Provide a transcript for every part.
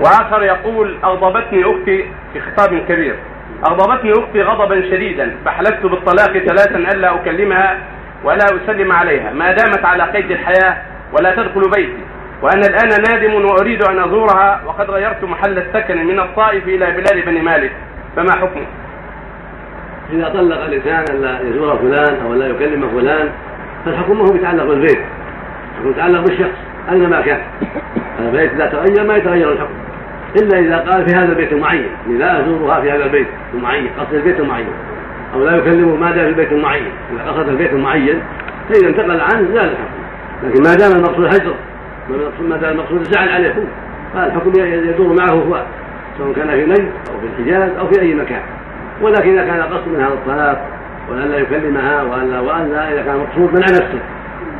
واخر يقول أغضبتني أختي في خطاب كبير. أغضبتني أختي غضبا شديدا. فحلفت بالطلاق ثلاثا ألا أكلمها ولا أسلم عليها. ما دامت على قيد الحياة ولا تدخل بيتي. وأنا الآن نادم وأريد أن أزورها وقد غيرت محل السكن من الطائف إلى بلاد بني مالك. فما حكمه؟ إذا طلق الإنسان أن لا يزور فلان أو لا يكلم فلان فالحكم ما هو يتعلق بالبيت. يتعلق بالشخص اينما كان. البيت اذا تغير ما يتغير الحكم. إلا إذا قال في هذا البيت المعين لا ازورها في هذا البيت المعين قصد البيت المعين أو لا يكلمه ما دام في البيت المعين إذا قصد البيت المعين فإذا انتقل عنه زال الحكم. لكن ما دام المقصود هجر ما دام المقصود الزعل عليكم فالحكم يدور معه هو سواء كان في نجد أو في الحجاز أو في أي مكان. ولكن إذا كان قصد من هذا الطلاق وأن لا يكلمها وأن لا وأن لا إذا كان مقصود منع نفسه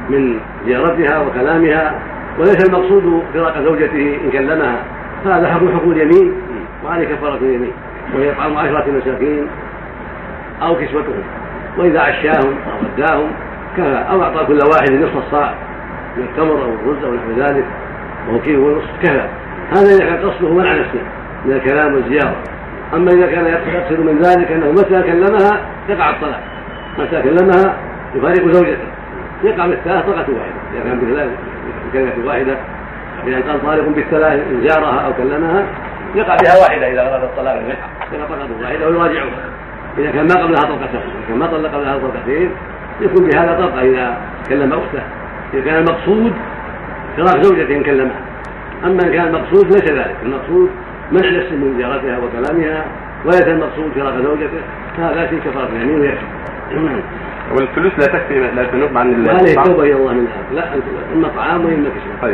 من زيارتها وكلامها وليس المقصود فراق زوجته إن كلمها. فهذا حكم حكم اليمين وعليه كفاره اليمين وهي اطعام عشرة مساكين أو كسوتهم وإذا عشاهم أو غداهم كفى أو أعطى كل واحد نصف الصاع من التمر أو الرز أو نحو ذلك وهو كيلو ونصف كفى. هذا إذا كان قصده منع نفسه من الكلام والزيارة. أما إذا كان يقصد من ذلك أنه متى كلمها يقع الطلاق. متى كلمها يفارق زوجته. يقع بالثلاث طلقة واحدة إذا كان بثلاث كلمة إذا قال طالق بالثلاث ان زارها أو كلمها يقع بها واحدة إذا أراد الطلاق يقع طلقه واحدة ويراجعها إذا كان ما قبلها طلقتين إذا كان ما طلق قبلها طلقتين يكون بهذا طلقة إذا كلم أخته. إذا كان المقصود فراق زوجته إن كلمها. أما إن كان المقصود ليس ذلك. المقصود منع نفسه من زيارتها وكلامها وليس المقصود فراق زوجته فهذا في كفارة اليمين ويكفي والفلوس لا تكفي لا تنوب عن هذه التوبه إلى الله من ذلك لا إما طعام وإما كسوه طيب.